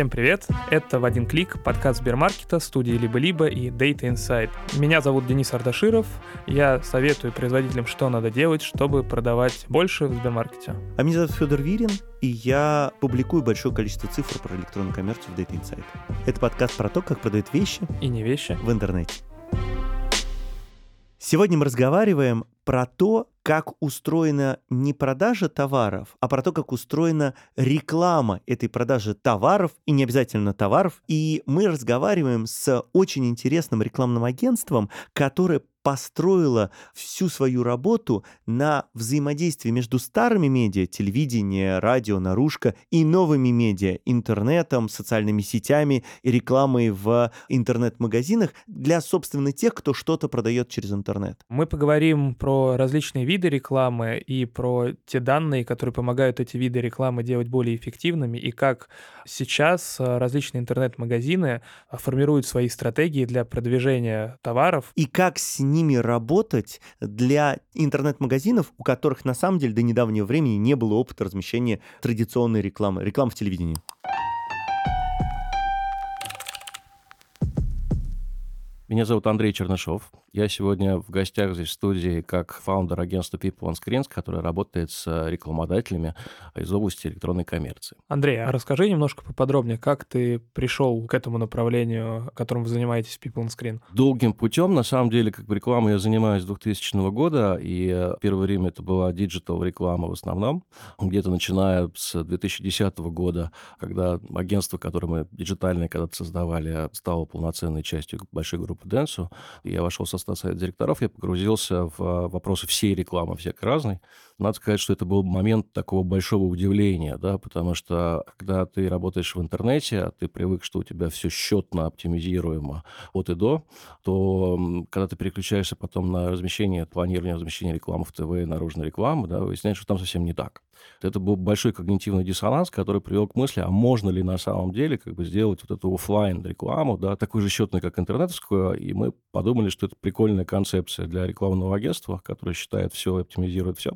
Всем привет! Это «В один клик» подкаст Сбермаркета, студии «Либо-либо» и Data Insight. Меня зовут Денис Ардаширов. Я советую производителям, что надо делать, чтобы продавать больше в Сбермаркете. А меня зовут Федор Вирин, и я публикую большое количество цифр про электронную коммерцию в Data Insight. Это подкаст про то, как продают вещи И не вещи. в интернете. Сегодня мы разговариваем про то, как устроена не продажа товаров, а про то, как устроена реклама этой продажи товаров, и не обязательно товаров. И мы разговариваем с очень интересным рекламным агентством, которое построила всю свою работу на взаимодействии между старыми медиа, телевидение, радио, наружка, и новыми медиа, интернетом, социальными сетями и рекламой в интернет-магазинах для, собственно, тех, кто что-то продает через интернет. Мы поговорим про различные виды рекламы и про те данные, которые помогают эти виды рекламы делать более эффективными, и как сейчас различные интернет-магазины формируют свои стратегии для продвижения товаров. И как с ними работать для интернет-магазинов, у которых на самом деле до недавнего времени не было опыта размещения традиционной рекламы, рекламы в телевидении. Меня зовут Андрей Чернышов. Я сегодня в гостях здесь в студии как фаундер агентства People on Screens, которое работает с рекламодателями из области электронной коммерции. Андрей, а расскажи немножко поподробнее, как ты пришел к этому направлению, которым вы занимаетесь People on Screen? Долгим путем, на самом деле, как бы рекламой я занимаюсь с 2000 года, и первое время это была диджитал реклама в основном, где-то начиная с 2010 года, когда агентство, которое мы диджитальное когда-то создавали, стало полноценной частью большой группы Dentsu, я вошел в состав совет директоров, я погрузился в а, вопросы всей рекламы, всякой разной. Надо сказать, что это был момент такого большого удивления, да, потому что когда ты работаешь в интернете, а ты привык, что у тебя все счетно оптимизируемо от и до, то когда ты переключаешься потом на размещение, планирование размещения рекламы в ТВ наружной рекламы, да, выясняешь, что там совсем не так. Это был большой когнитивный диссонанс, который привел к мысли, а можно ли на самом деле как бы сделать вот эту офлайн рекламу, да, такой же счетной, как интернетовскую, и мы подумали, что это прикольная концепция для рекламного агентства, которое считает все, оптимизирует все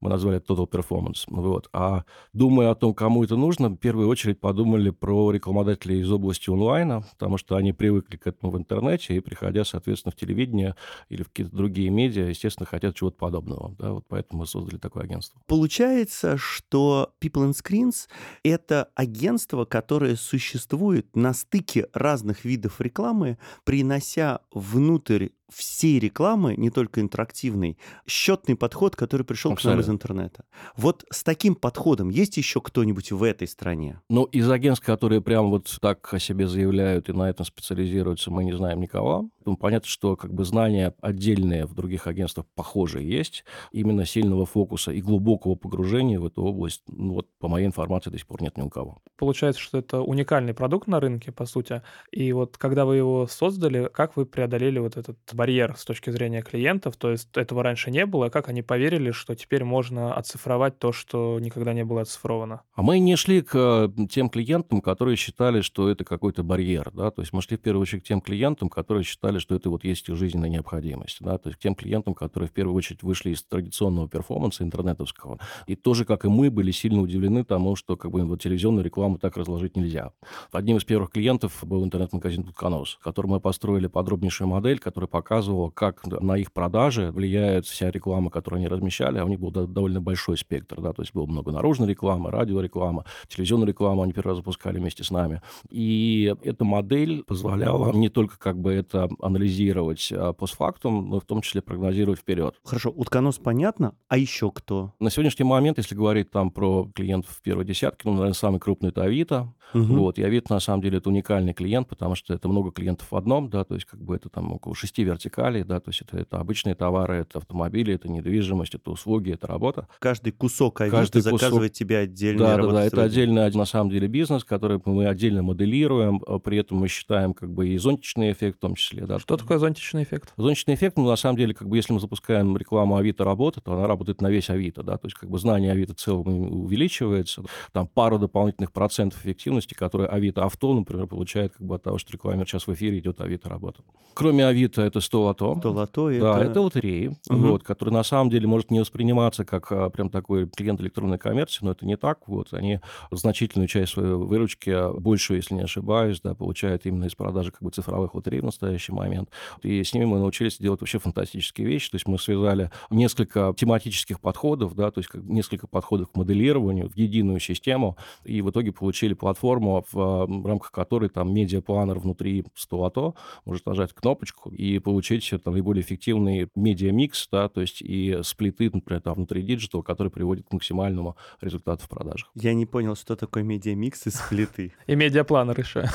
мы назвали Total Performance. Вот. А думая о том, кому это нужно, в первую очередь подумали про рекламодателей из области онлайна, потому что они привыкли к этому в интернете, и приходя, соответственно, в телевидение или в какие-то другие медиа, естественно, хотят чего-то подобного. Да? Вот поэтому мы создали такое агентство. Получается, что People and Screens — это агентство, которое существует на стыке разных видов рекламы, принося внутрь всей рекламы, не только интерактивной, счетный подход, который пришел Абсолютно. к нам из интернета. Вот с таким подходом есть еще кто-нибудь в этой стране? Ну, из агентств, которые прям вот так о себе заявляют и на этом специализируются, мы не знаем никого. Ну, понятно, что как бы знания отдельные в других агентствах похожие есть. Именно сильного фокуса и глубокого погружения в эту область, ну, вот по моей информации, до сих пор нет ни у кого. Получается, что это уникальный продукт на рынке, по сути. И вот когда вы его создали, как вы преодолели вот этот барьер с точки зрения клиентов, то есть этого раньше не было, как они поверили, что теперь можно оцифровать то, что никогда не было оцифровано? А мы не шли к тем клиентам, которые считали, что это какой-то барьер, да, то есть мы шли в первую очередь к тем клиентам, которые считали, что это вот есть жизненная необходимость, да, то есть к тем клиентам, которые в первую очередь вышли из традиционного перформанса интернетовского, и тоже, как и мы, были сильно удивлены тому, что как бы вот телевизионную рекламу так разложить нельзя. Одним из первых клиентов был интернет-магазин «Тутконос», который мы построили подробнейшую модель, которая показывает показывал, как на их продажи влияет вся реклама, которую они размещали, а у них был довольно большой спектр, да, то есть было много наружной рекламы, радиореклама, телевизионную рекламу они первый раз запускали вместе с нами. И эта модель позволяла не только как бы это анализировать а, постфактум, но в том числе прогнозировать вперед. Хорошо, утконос понятно, а еще кто? На сегодняшний момент, если говорить там про клиентов в первой десятке, ну, наверное, самый крупный это Авито. Угу. Вот, и Авито, на самом деле, это уникальный клиент, потому что это много клиентов в одном, да, то есть как бы это там около шести вертикалей, да, то есть это, это обычные товары, это автомобили, это недвижимость, это услуги, это работа. Каждый кусок Авито Каждый заказывает кусок... тебе отдельно. Да, да, да, это отдельный, на самом деле, бизнес, который мы отдельно моделируем, а при этом мы считаем как бы и зонтичный эффект в том числе, Да. Что такое зонтичный эффект? Зонтичный эффект, ну, на самом деле, как бы, если мы запускаем рекламу Авито работы, то она работает на весь Авито, да, то есть, как бы, знание Авито в целом увеличивается, там, пару дополнительных процентов эффективности, которые Авито Авто, например, получает, как бы, от того, что рекламер сейчас в эфире идет Авито работа. Кроме Авито, это 100 лото. 100 лото, Да, это лотереи, угу. вот, которые, на самом деле, может не восприниматься как а, прям такой клиент электронной коммерции, но это не так, вот, они значительную часть своей выручки, а, большую, если не ошибаюсь, да, получают именно из продажи, как бы, цифровых лотерей в настоящий момент. И с ними мы научились делать вообще фантастические вещи. То есть мы связали несколько тематических подходов, да, то есть как несколько подходов к моделированию в единую систему, и в итоге получили платформу, в рамках которой там медиапланер внутри столото может нажать кнопочку и получить там наиболее эффективный медиамикс, да, то есть и сплиты, например, там внутри диджитал, который приводит к максимальному результату в продажах. Я не понял, что такое медиамикс и сплиты. И медиапланер еще.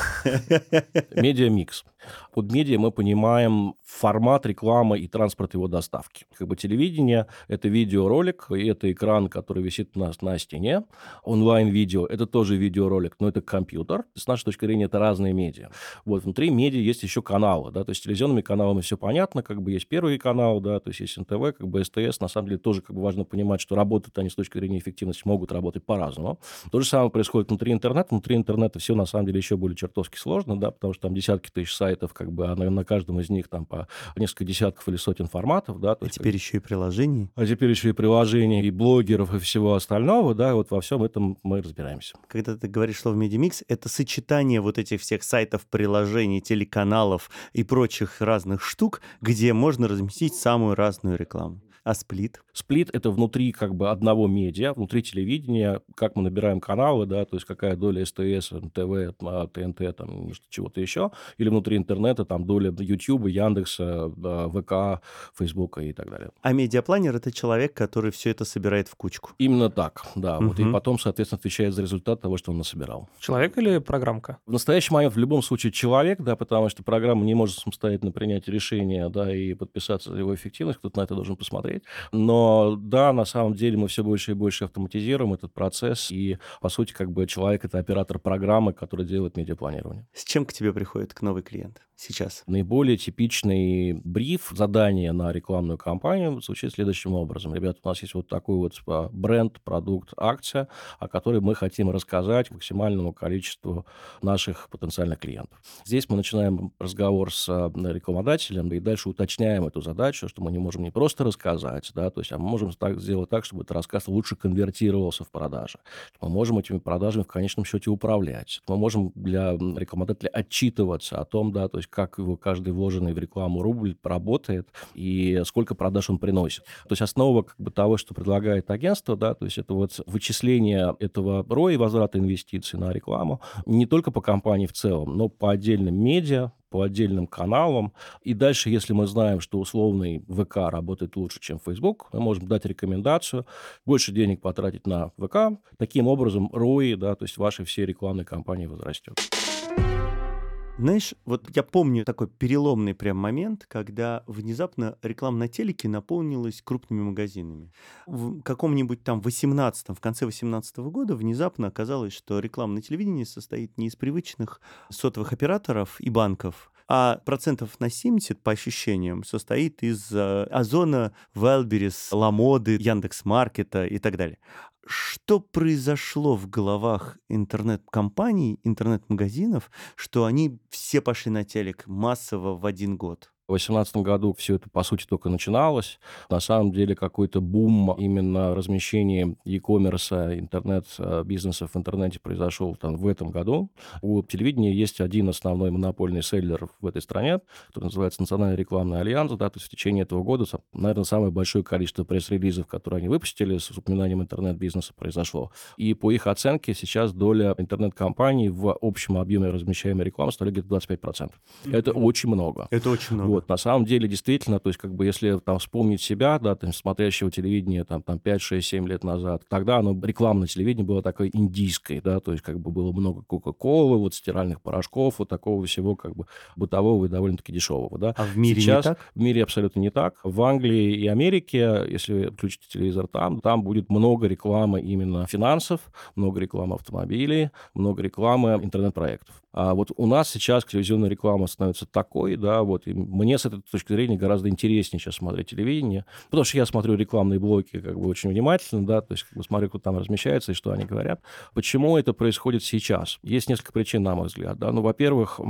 Медиамикс. Под медиа мы понимаем формат рекламы и транспорт его доставки. Как бы телевидение — это видеоролик, и это экран, который висит у нас на стене. Онлайн-видео — это тоже видеоролик, но это компьютер. С нашей точки зрения, это разные медиа. Вот внутри медиа есть еще каналы, да, то есть телевизионными каналами все понятно, как бы есть первый канал, да, то есть есть НТВ, как бы СТС. На самом деле тоже как бы важно понимать, что работают они с точки зрения эффективности, могут работать по-разному. То же самое происходит внутри интернета. Внутри интернета все на самом деле еще более чертовски сложно, да, потому что там десятки тысяч сайтов, как бы, а на, на каждом из них там по несколько десятков или сотен форматов, да. То а теперь еще и приложений. А теперь еще и приложений, и блогеров, и всего остального, да, вот во всем этом мы разбираемся. Когда ты говоришь слово «медиамикс», это сочетание вот этих всех сайтов, приложений, телеканалов и прочих разных штук, где можно разместить самую разную рекламу. А сплит? Сплит — это внутри как бы одного медиа, внутри телевидения, как мы набираем каналы, да, то есть какая доля СТС, НТВ, ТНТ, там, чего-то еще, или внутри интернета, там, доля YouTube, Яндекса, ВК, Фейсбука и так далее. А медиапланер — это человек, который все это собирает в кучку? Именно так, да. Угу. Вот, и потом, соответственно, отвечает за результат того, что он насобирал. Человек или программка? В настоящий момент в любом случае человек, да, потому что программа не может самостоятельно принять решение, да, и подписаться за его эффективность, кто-то на это должен посмотреть смотреть. Но да, на самом деле мы все больше и больше автоматизируем этот процесс, и, по сути, как бы человек — это оператор программы, который делает медиапланирование. С чем к тебе приходит к новый клиент? Сейчас? Наиболее типичный бриф, задание на рекламную кампанию звучит следующим образом. Ребята, у нас есть вот такой вот а, бренд, продукт, акция, о которой мы хотим рассказать максимальному количеству наших потенциальных клиентов. Здесь мы начинаем разговор с а, рекламодателем, и дальше уточняем эту задачу, что мы не можем не просто рассказать, да, то есть, а мы можем так сделать так, чтобы этот рассказ лучше конвертировался в продажи. Мы можем этими продажами в конечном счете управлять. Мы можем для рекламодателя отчитываться о том, да, то есть есть как его каждый вложенный в рекламу рубль работает и сколько продаж он приносит. То есть основа как бы того, что предлагает агентство, да, то есть это вот вычисление этого ROI, возврата инвестиций на рекламу, не только по компании в целом, но по отдельным медиа, по отдельным каналам. И дальше, если мы знаем, что условный ВК работает лучше, чем Facebook, мы можем дать рекомендацию, больше денег потратить на ВК. Таким образом, ROI, да, то есть ваши все рекламные кампании возрастет. Знаешь, вот я помню такой переломный прям момент, когда внезапно реклама на телеке наполнилась крупными магазинами. В каком-нибудь там 18 в конце 18 года внезапно оказалось, что реклама на телевидении состоит не из привычных сотовых операторов и банков, а процентов на 70, по ощущениям, состоит из э, Озона, Wildberries, Ламоды, Яндекс.Маркета и так далее что произошло в головах интернет-компаний, интернет-магазинов, что они все пошли на телек массово в один год? В 2018 году все это, по сути, только начиналось. На самом деле какой-то бум именно размещения e-commerce, интернет-бизнеса в интернете произошел там, в этом году. У телевидения есть один основной монопольный селлер в этой стране, который называется Национальный рекламный альянс. Да, то есть в течение этого года, наверное, самое большое количество пресс-релизов, которые они выпустили с упоминанием интернет-бизнеса произошло. И по их оценке сейчас доля интернет-компаний в общем объеме размещаемой рекламы составляет где-то 25%. Mm-hmm. Это очень много. Это очень много. Вот, на самом деле, действительно, то есть, как бы, если там вспомнить себя, да, там, смотрящего телевидения там, там 5, 6, 7 лет назад, тогда оно, рекламное телевидение было такое индийское, да, то есть, как бы, было много Кока-Колы, вот, стиральных порошков, вот такого всего, как бы, бытового и довольно-таки дешевого, да. А в мире Сейчас, не так? В мире абсолютно не так. В Англии и Америке, если включите телевизор там, там будет много рекламы именно финансов, много рекламы автомобилей, много рекламы интернет-проектов. А вот у нас сейчас телевизионная реклама становится такой, да, вот, и мне с этой точки зрения гораздо интереснее сейчас смотреть телевидение, потому что я смотрю рекламные блоки как бы очень внимательно, да, то есть как бы смотрю, кто там размещается и что они говорят. Почему это происходит сейчас? Есть несколько причин, на мой взгляд, да. Ну, во-первых,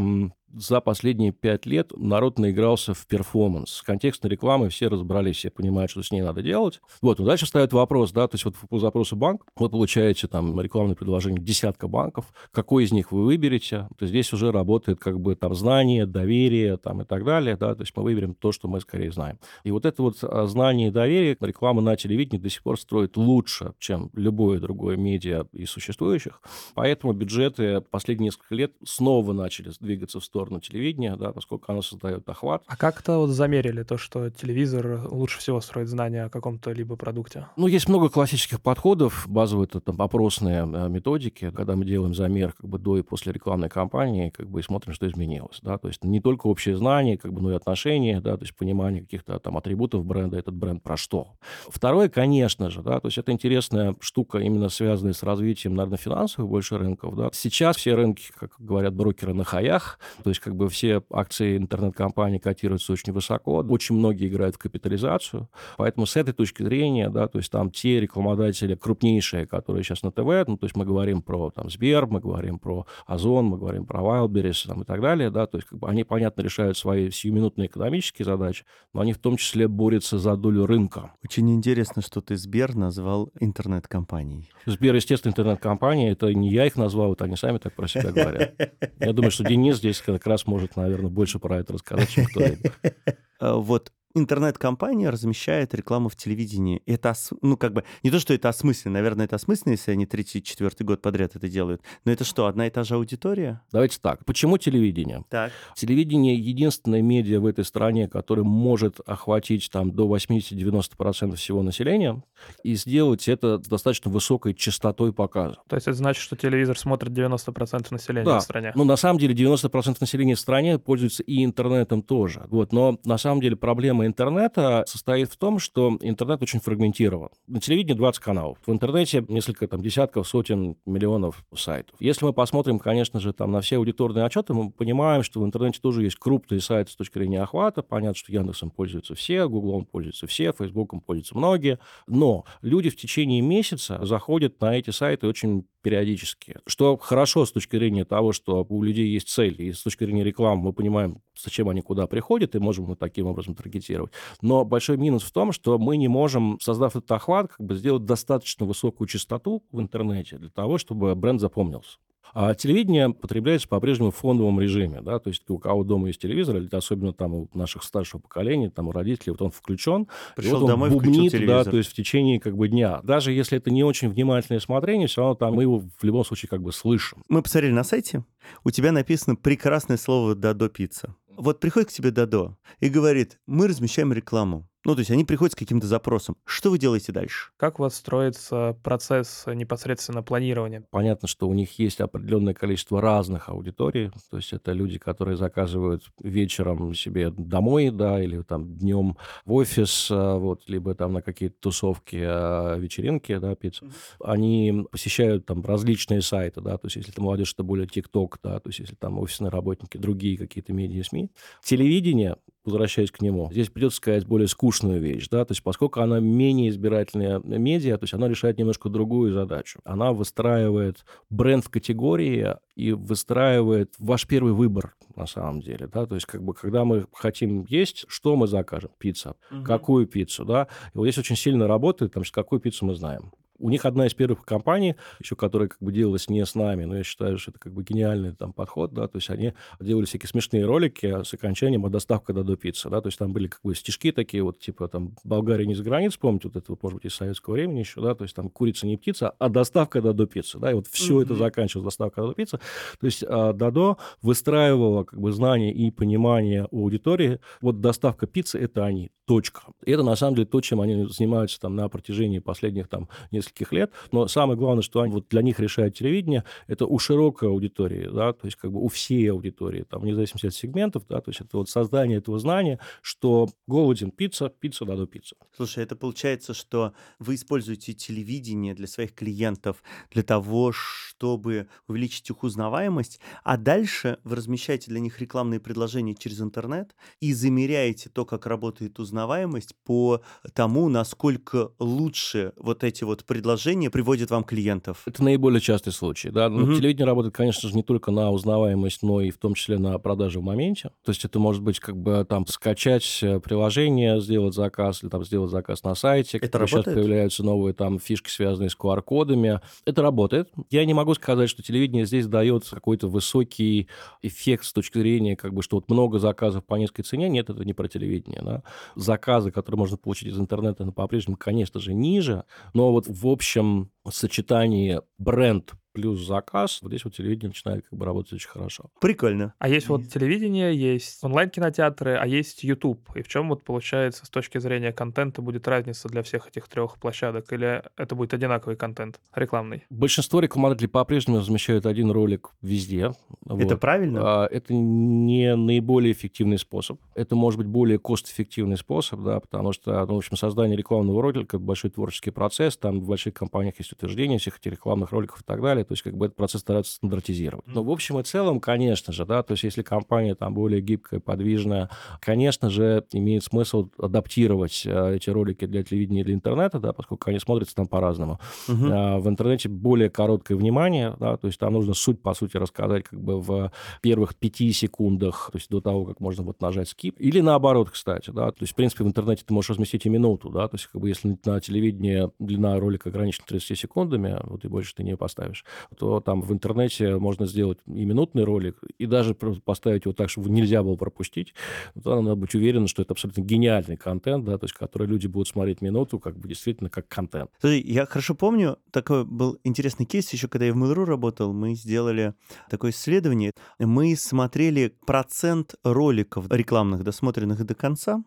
за последние пять лет народ наигрался в перформанс. С контекстной рекламой все разобрались, все понимают, что с ней надо делать. Вот, но дальше ставят вопрос, да, то есть вот по запросу банк, вы получаете там рекламное предложение десятка банков, какой из них вы выберете, то здесь уже работает как бы там знание, доверие там и так далее, да, то есть мы выберем то, что мы скорее знаем. И вот это вот а, знание и доверие реклама на телевидении до сих пор строит лучше, чем любое другое медиа из существующих, поэтому бюджеты последние несколько лет снова начали двигаться в сторону сторону телевидения, да, поскольку оно создает охват. А как-то вот замерили то, что телевизор лучше всего строит знания о каком-то либо продукте? Ну, есть много классических подходов, базовые это там опросные э, методики, когда мы делаем замер как бы до и после рекламной кампании, как бы и смотрим, что изменилось, да, то есть не только общее знание, как бы, но и отношения, да, то есть понимание каких-то там атрибутов бренда, этот бренд про что. Второе, конечно же, да, то есть это интересная штука, именно связанная с развитием, наверное, финансовых больше рынков, да. Сейчас все рынки, как говорят брокеры, на хаях, то есть как бы все акции интернет-компаний котируются очень высоко, очень многие играют в капитализацию, поэтому с этой точки зрения, да, то есть там те рекламодатели крупнейшие, которые сейчас на ТВ, ну, то есть мы говорим про там Сбер, мы говорим про Озон, мы говорим про Wildberries там, и так далее, да, то есть как бы они, понятно, решают свои сиюминутные экономические задачи, но они в том числе борются за долю рынка. Очень интересно, что ты Сбер назвал интернет-компанией. Сбер, естественно, интернет-компания, это не я их назвал, это они сами так про себя говорят. Я думаю, что Денис здесь как раз может, наверное, больше про это рассказать, чем кто-либо. А, вот интернет-компания размещает рекламу в телевидении. Это, ну, как бы, не то, что это осмысленно, наверное, это осмысленно, если они третий, четвертый год подряд это делают. Но это что, одна и та же аудитория? Давайте так. Почему телевидение? Так. Телевидение — единственное медиа в этой стране, которое может охватить там до 80-90% всего населения и сделать это с достаточно высокой частотой показа. То есть это значит, что телевизор смотрит 90% населения да. в стране? Ну, на самом деле 90% населения в стране пользуются и интернетом тоже. Вот. Но на самом деле проблема интернета состоит в том, что интернет очень фрагментирован. На телевидении 20 каналов. В интернете несколько там десятков, сотен, миллионов сайтов. Если мы посмотрим, конечно же, там на все аудиторные отчеты, мы понимаем, что в интернете тоже есть крупные сайты с точки зрения охвата. Понятно, что Яндексом пользуются все, Гуглом пользуются все, Фейсбуком пользуются многие. Но люди в течение месяца заходят на эти сайты очень периодически. Что хорошо с точки зрения того, что у людей есть цель, и с точки зрения рекламы мы понимаем, зачем они куда приходят, и можем вот таким образом таргетировать. Но большой минус в том, что мы не можем, создав этот охват, как бы сделать достаточно высокую частоту в интернете для того, чтобы бренд запомнился. А телевидение потребляется по-прежнему в фондовом режиме, да, то есть у кого дома есть телевизор, или особенно там у наших старшего поколения, там у родителей, вот он включен, Пришел и вот домой, он бубнит, да, то есть в течение как бы дня. Даже если это не очень внимательное смотрение, все равно там мы его в любом случае как бы слышим. Мы посмотрели на сайте, у тебя написано прекрасное слово «дадо пицца». Вот приходит к тебе Дадо и говорит, мы размещаем рекламу. Ну, то есть они приходят с каким-то запросом. Что вы делаете дальше? Как у вас строится процесс непосредственно планирования? Понятно, что у них есть определенное количество разных аудиторий. То есть это люди, которые заказывают вечером себе домой, да, или там днем в офис, а, вот, либо там на какие-то тусовки, а, вечеринки, да, пиццу. Mm-hmm. Они посещают там различные сайты, да, то есть если это молодежь, это более ТикТок, да, то есть если там офисные работники, другие какие-то медиа-СМИ. Телевидение возвращаясь к нему, здесь придется сказать более скучную вещь, да, то есть поскольку она менее избирательная медиа, то есть она решает немножко другую задачу. Она выстраивает бренд в категории и выстраивает ваш первый выбор на самом деле, да, то есть как бы когда мы хотим есть, что мы закажем? Пицца. Угу. Какую пиццу, да? И вот здесь очень сильно работает, потому что какую пиццу мы знаем. У них одна из первых компаний, еще которая как бы делалась не с нами, но я считаю, что это как бы гениальный там подход, да, то есть они делали всякие смешные ролики с окончанием «А доставка до, до пиццы», да, то есть там были как бы стишки такие вот, типа там «Болгария не за границ», помните, вот это вот, может быть, из советского времени еще, да, то есть там «Курица не птица, а доставка до, до пиццы», да, и вот все mm-hmm. это заканчивалось доставка до, до пиццы, то есть а, Дадо выстраивала как бы знания и понимание у аудитории, вот доставка пиццы – это они, точка. И это на самом деле то, чем они занимаются там на протяжении последних там нескольких нескольких лет, но самое главное, что они, вот для них решает телевидение, это у широкой аудитории, да, то есть как бы у всей аудитории, там, вне зависимости от сегментов, да, то есть это вот создание этого знания, что голоден пицца, пицца надо пицца. Слушай, это получается, что вы используете телевидение для своих клиентов для того, чтобы увеличить их узнаваемость, а дальше вы размещаете для них рекламные предложения через интернет и замеряете то, как работает узнаваемость по тому, насколько лучше вот эти вот предложения приводят вам клиентов. Это наиболее частый случай, да. Но угу. телевидение работает, конечно же, не только на узнаваемость, но и в том числе на продажу в моменте. То есть это может быть как бы там скачать э, приложение, сделать заказ или там сделать заказ на сайте. Это работает? Сейчас появляются новые там фишки, связанные с QR-кодами. Это работает. Я не могу сказать, что телевидение здесь дает какой-то высокий эффект с точки зрения, как бы, что вот много заказов по низкой цене. Нет, это не про телевидение. Да? Заказы, которые можно получить из интернета, по-прежнему, конечно же, ниже. Но вот в общем сочетании бренд плюс заказ, вот здесь вот телевидение начинает как бы работать очень хорошо. Прикольно. А есть вот телевидение, есть онлайн-кинотеатры, а есть YouTube. И в чем вот получается с точки зрения контента будет разница для всех этих трех площадок? Или это будет одинаковый контент рекламный? Большинство рекламодателей по-прежнему размещают один ролик везде. Это вот. правильно? А, это не наиболее эффективный способ. Это может быть более кост-эффективный способ, да, потому что, ну, в общем, создание рекламного ролика — большой творческий процесс, там в больших компаниях есть утверждение всех этих рекламных роликов и так далее, то есть как бы этот процесс стараются стандартизировать. Но в общем и целом, конечно же, да, то есть если компания там более гибкая, подвижная, конечно же, имеет смысл адаптировать э, эти ролики для телевидения или интернета, да, поскольку они смотрятся там по-разному. Угу. А, в интернете более короткое внимание, да, то есть там нужно суть, по сути, рассказать как бы в первых пяти секундах, то есть до того, как можно вот нажать skip. Или наоборот, кстати, да, то есть, в принципе, в интернете ты можешь разместить и минуту, да, то есть как бы если на телевидении длина ролика ограничена 30 секундами, вот и больше ты не поставишь, то там в интернете можно сделать и минутный ролик, и даже поставить его так, чтобы нельзя было пропустить. То надо быть уверенным, что это абсолютно гениальный контент, да, то есть который люди будут смотреть минуту, как бы действительно как контент. Слушай, я хорошо помню, такой был интересный кейс, еще когда я в Mail.ru работал, мы сделали такое исследование. Мы смотрели процент роликов рекламных, досмотренных до конца,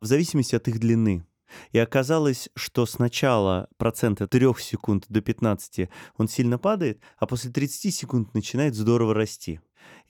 в зависимости от их длины. И оказалось, что сначала процент от 3 секунд до 15 он сильно падает, а после 30 секунд начинает здорово расти.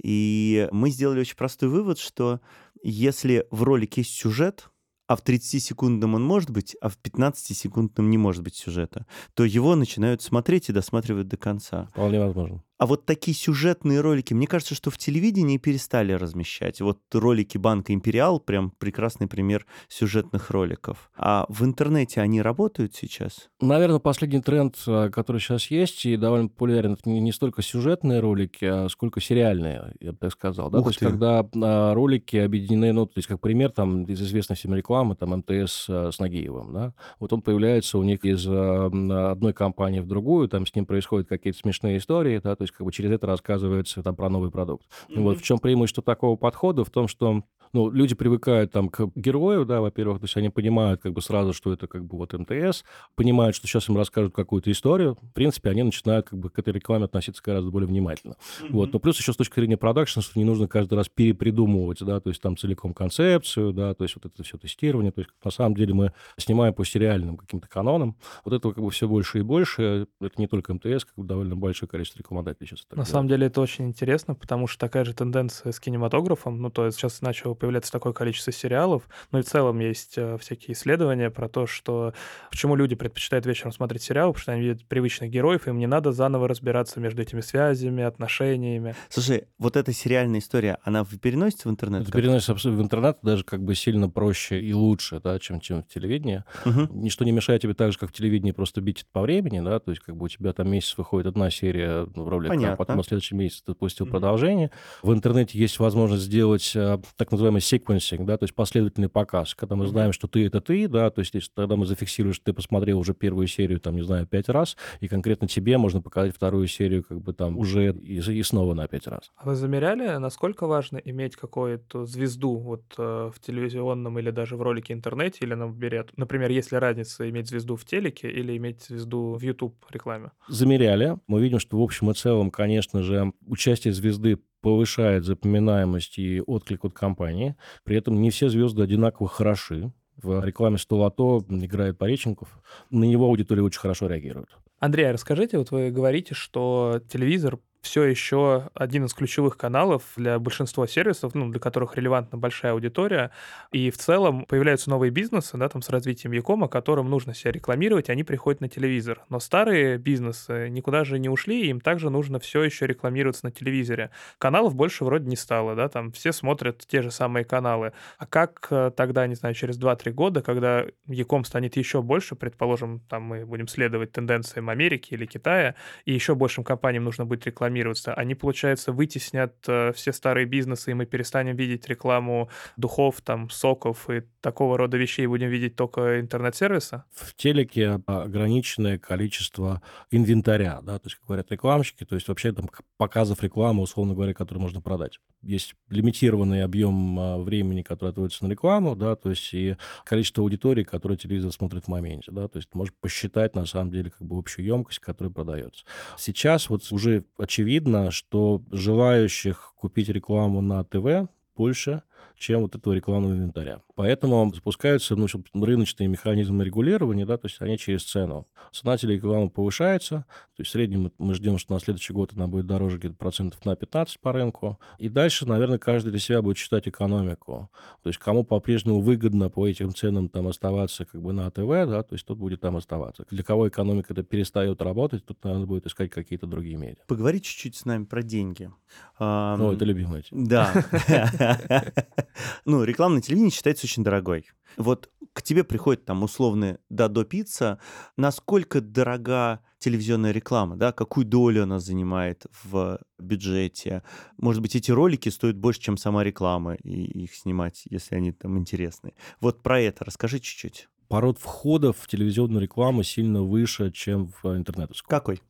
И мы сделали очень простой вывод, что если в ролике есть сюжет, а в 30-секундном он может быть, а в 15-секундном не может быть сюжета, то его начинают смотреть и досматривать до конца. Вполне возможно. А вот такие сюжетные ролики, мне кажется, что в телевидении перестали размещать. Вот ролики Банка Империал прям прекрасный пример сюжетных роликов. А в интернете они работают сейчас? Наверное, последний тренд, а, который сейчас есть и довольно популярен, это не столько сюжетные ролики, а сколько сериальные, я бы так сказал. Да? то есть, когда а, ролики объединены, ну, то есть, как пример, там, из известной всем рекламы, там, МТС а, с Нагиевым, да, вот он появляется у них из одной компании в другую, там с ним происходят какие-то смешные истории, да, то есть как бы через это рассказывается там про новый продукт. Mm-hmm. Вот в чем преимущество такого подхода? В том, что ну, люди привыкают там к герою, да, во-первых, то есть они понимают как бы сразу, что это как бы вот МТС, понимают, что сейчас им расскажут какую-то историю, в принципе, они начинают как бы к этой рекламе относиться гораздо более внимательно. Mm-hmm. Вот, но плюс еще с точки зрения продакшена, что не нужно каждый раз перепридумывать, да, то есть там целиком концепцию, да, то есть вот это все тестирование, то есть на самом деле мы снимаем по сериальным каким-то канонам, вот этого как бы все больше и больше, это не только МТС, как бы довольно большое количество рекламодателей сейчас. На делают. самом деле это очень интересно, потому что такая же тенденция с кинематографом, ну, то есть сейчас начал появляться такое количество сериалов. Ну и в целом есть э, всякие исследования про то, что почему люди предпочитают вечером смотреть сериал, потому что они видят привычных героев, и им не надо заново разбираться между этими связями, отношениями. Слушай, вот эта сериальная история, она переносится в интернет? Это переносится в интернет даже как бы сильно проще и лучше, да, чем, чем в телевидении. Угу. Ничто не мешает тебе так же, как в телевидении, просто бить по времени, да, то есть как бы у тебя там месяц выходит одна серия ну, в ролике, а потом на следующий месяц ты пустил угу. продолжение. В интернете есть возможность сделать э, так называемый sequencing, да, то есть последовательный показ, когда мы знаем, что ты — это ты, да, то есть если, тогда мы зафиксируем, что ты посмотрел уже первую серию, там, не знаю, пять раз, и конкретно тебе можно показать вторую серию как бы там уже и, и снова на пять раз. А вы замеряли, насколько важно иметь какую-то звезду вот э, в телевизионном или даже в ролике интернете, или, например, например, есть ли разница иметь звезду в телеке или иметь звезду в YouTube рекламе? Замеряли. Мы видим, что в общем и целом, конечно же, участие звезды повышает запоминаемость и отклик от компании. При этом не все звезды одинаково хороши. В рекламе 100 лото играет Пореченков. На него аудитория очень хорошо реагирует. Андрей, а расскажите, вот вы говорите, что телевизор все еще один из ключевых каналов для большинства сервисов, ну, для которых релевантна большая аудитория. И в целом появляются новые бизнесы, да, там с развитием Якома, которым нужно себя рекламировать, они приходят на телевизор. Но старые бизнесы никуда же не ушли, им также нужно все еще рекламироваться на телевизоре. Каналов больше вроде не стало, да, там все смотрят те же самые каналы. А как э, тогда, не знаю, через 2-3 года, когда Яком станет еще больше, предположим, там мы будем следовать тенденциям Америки или Китая, и еще большим компаниям нужно будет рекламировать рекламироваться. Они, получается, вытеснят э, все старые бизнесы, и мы перестанем видеть рекламу духов, там, соков и такого рода вещей, будем видеть только интернет-сервисы? В телеке ограниченное количество инвентаря, да, то есть, как говорят рекламщики, то есть вообще там показов рекламы, условно говоря, которые можно продать. Есть лимитированный объем а, времени, который отводится на рекламу, да, то есть и количество аудитории, которая телевизор смотрит в моменте, да, то есть можно посчитать на самом деле как бы общую емкость, которая продается. Сейчас вот уже очевидно очевидно, что желающих купить рекламу на ТВ больше, чем вот этого рекламного инвентаря. Поэтому запускаются ну, рыночные механизмы регулирования, да, то есть они через цену. Цена телекоммуникации повышается, то есть в среднем мы ждем, что на следующий год она будет дороже где-то процентов на 15 по рынку. И дальше, наверное, каждый для себя будет считать экономику. То есть кому по-прежнему выгодно по этим ценам там оставаться как бы на ТВ, да, то есть тот будет там оставаться. Для кого экономика это перестает работать, тут, наверное, будет искать какие-то другие медиа. Поговори чуть-чуть с нами про деньги. Ну, это любимое. Да. Ну, рекламное телевидение считается очень дорогой. Вот к тебе приходит там условный Дадо Пицца. Насколько дорога телевизионная реклама, да? Какую долю она занимает в бюджете? Может быть, эти ролики стоят больше, чем сама реклама, и их снимать, если они там интересны. Вот про это расскажи чуть-чуть пород входов в телевизионную рекламу сильно выше, чем в интернетовскую. Какой?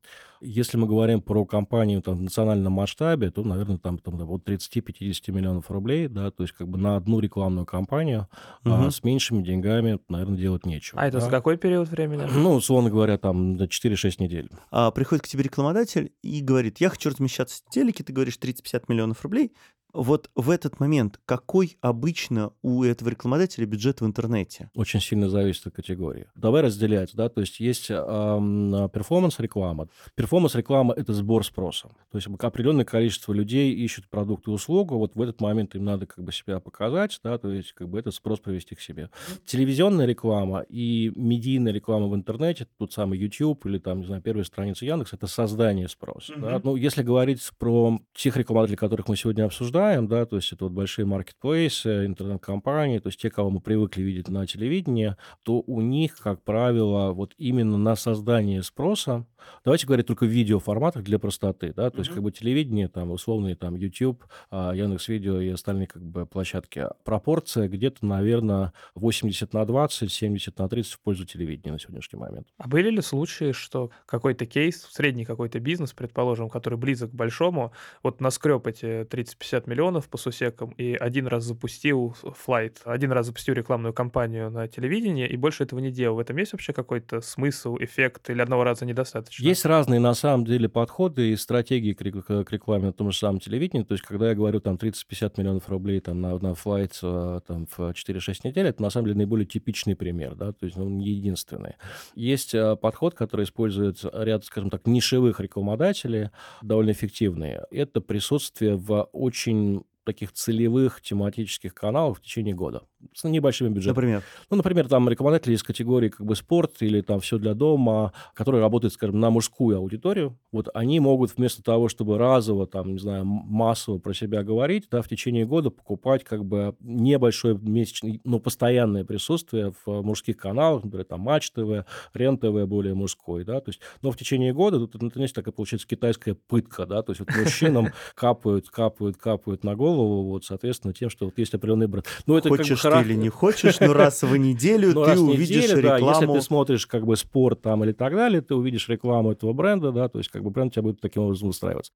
Если мы говорим про компанию там, в национальном масштабе, то, наверное, там, там от 30-50 миллионов рублей, да, то есть как бы на одну рекламную кампанию угу. а, с меньшими деньгами, наверное, делать нечего. А это да? за какой период времени? Ну, условно говоря, там до 4-6 недель. А, приходит к тебе рекламодатель и говорит, я хочу размещаться в телеке, ты говоришь 30-50 миллионов рублей, вот в этот момент какой обычно у этого рекламодателя бюджет в интернете? Очень сильно зависит от категории. Давай разделять, да, то есть есть перформанс-реклама. Перформанс-реклама — это сбор спроса. То есть определенное количество людей ищут продукт и услугу, вот в этот момент им надо как бы себя показать, да, то есть как бы этот спрос привести к себе. Телевизионная реклама и медийная реклама в интернете, тот самый YouTube или там, не знаю, первая страница Яндекс, это создание спроса. Mm-hmm. Да? Ну, если говорить про тех рекламодателей, которых мы сегодня обсуждаем, знаем, да, то есть это вот большие маркетплейсы, интернет-компании, то есть те, кого мы привыкли видеть на телевидении, то у них, как правило, вот именно на создание спроса, давайте говорить только в видеоформатах для простоты, да, то есть как бы телевидение, там, условные там YouTube, а, Яндекс.Видео и остальные как бы площадки, пропорция где-то, наверное, 80 на 20, 70 на 30 в пользу телевидения на сегодняшний момент. А были ли случаи, что какой-то кейс, средний какой-то бизнес, предположим, который близок к большому, вот наскреб эти 30-50 миллионов по сусекам и один раз запустил флайт, один раз запустил рекламную кампанию на телевидении и больше этого не делал. В этом есть вообще какой-то смысл, эффект или одного раза недостаточно? Есть разные, на самом деле, подходы и стратегии к, рекламе на том же самом телевидении. То есть, когда я говорю там 30-50 миллионов рублей там, на, на флайт э, там, в 4-6 недель, это на самом деле наиболее типичный пример, да, то есть он не единственный. Есть э, подход, который использует ряд, скажем так, нишевых рекламодателей, довольно эффективный. Это присутствие в очень таких целевых тематических каналов в течение года с небольшими бюджетами. Например? Ну, например, там рекламодатели из категории как бы спорт или там все для дома, которые работают, скажем, на мужскую аудиторию. Вот они могут вместо того, чтобы разово, там, не знаю, массово про себя говорить, да, в течение года покупать как бы небольшое месячное, но постоянное присутствие в мужских каналах, например, там Матч ТВ, Рен ТВ более мужской, да, то есть, но в течение года тут, это, знаете, такая получается китайская пытка, да, то есть вот мужчинам капают, капают, капают на голову, вот, соответственно, тем, что вот есть определенный бренд. Ну, это Хочешь как бы ты или не хочешь, но раз в неделю ну, ты увидишь рекламу. Если ты смотришь как бы спорт там или так далее, ты увидишь рекламу этого бренда, да, то есть как бы бренд у тебя будет таким образом устраиваться.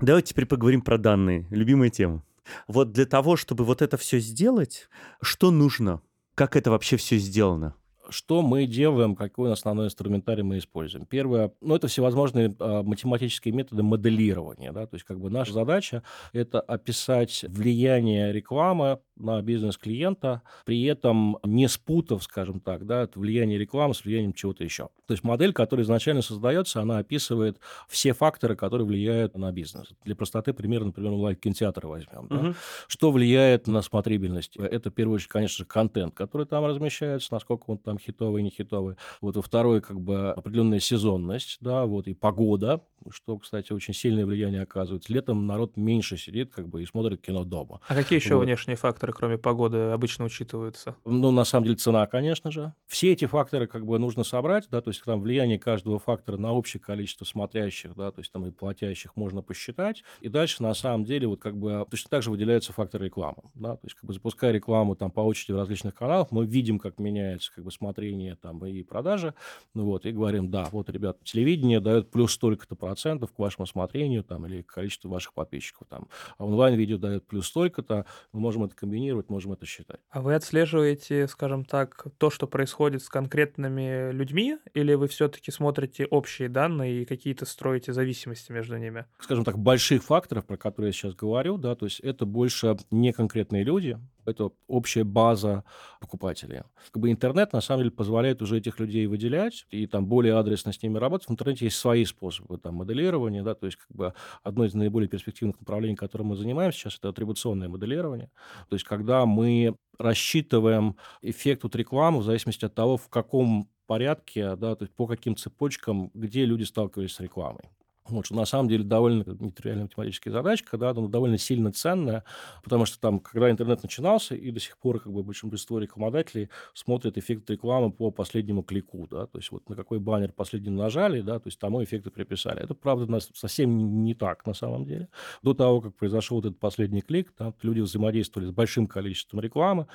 Давайте теперь поговорим про данные. Любимая тема. Вот для того, чтобы вот это все сделать, что нужно? Как это вообще все сделано? Что мы делаем, какой основной инструментарий мы используем? Первое, ну, это всевозможные а, математические методы моделирования, да, то есть как бы наша задача – это описать влияние рекламы на бизнес клиента, при этом не спутав, скажем так, да, влияние рекламы с влиянием чего-то еще. То есть модель, которая изначально создается, она описывает все факторы, которые влияют на бизнес. Для простоты примера, например, онлайн-кинотеатра возьмем. Да? Угу. Что влияет на смотрибельность? Это, в первую очередь, конечно же, контент, который там размещается, насколько он там хитовый, не хитовый. Вот, во второй, как бы, определенная сезонность, да, вот, и погода, что, кстати, очень сильное влияние оказывает. Летом народ меньше сидит, как бы, и смотрит кино дома. А какие еще вот. внешние факторы, кроме погоды, обычно учитываются? Ну, на самом деле, цена, конечно же. Все эти факторы, как бы, нужно собрать, да, то есть там влияние каждого фактора на общее количество смотрящих, да, то есть там и платящих можно посчитать. И дальше, на самом деле, вот как бы точно так же выделяются факторы рекламы, да, то есть как бы запуская рекламу там по очереди в различных каналах, мы видим, как меняется как бы смотрение там и продажи, ну вот, и говорим, да, вот, ребят, телевидение дает плюс столько-то процентов к вашему смотрению там или к количеству ваших подписчиков там, а онлайн-видео дает плюс столько-то, мы можем это комбинировать, можем это считать. А вы отслеживаете, скажем так, то, что происходит с конкретными людьми, или вы все-таки смотрите общие данные и какие-то строите зависимости между ними? Скажем так, больших факторов, про которые я сейчас говорю, да, то есть это больше не конкретные люди, это общая база покупателей. Как бы интернет, на самом деле, позволяет уже этих людей выделять и там более адресно с ними работать. В интернете есть свои способы там, моделирования, да, то есть как бы одно из наиболее перспективных направлений, которым мы занимаемся сейчас, это атрибуционное моделирование. То есть когда мы рассчитываем эффект от рекламы в зависимости от того, в каком порядке, да, то есть по каким цепочкам, где люди сталкивались с рекламой. Вот, что на самом деле довольно нетривиальная математическая задачка, да, но довольно сильно ценная, потому что там, когда интернет начинался, и до сих пор как бы большинство рекламодателей смотрят эффект рекламы по последнему клику, да, то есть вот на какой баннер последний нажали, да, то есть тому эффекты приписали. Это, правда, совсем не так на самом деле. До того, как произошел вот этот последний клик, да, люди взаимодействовали с большим количеством рекламы,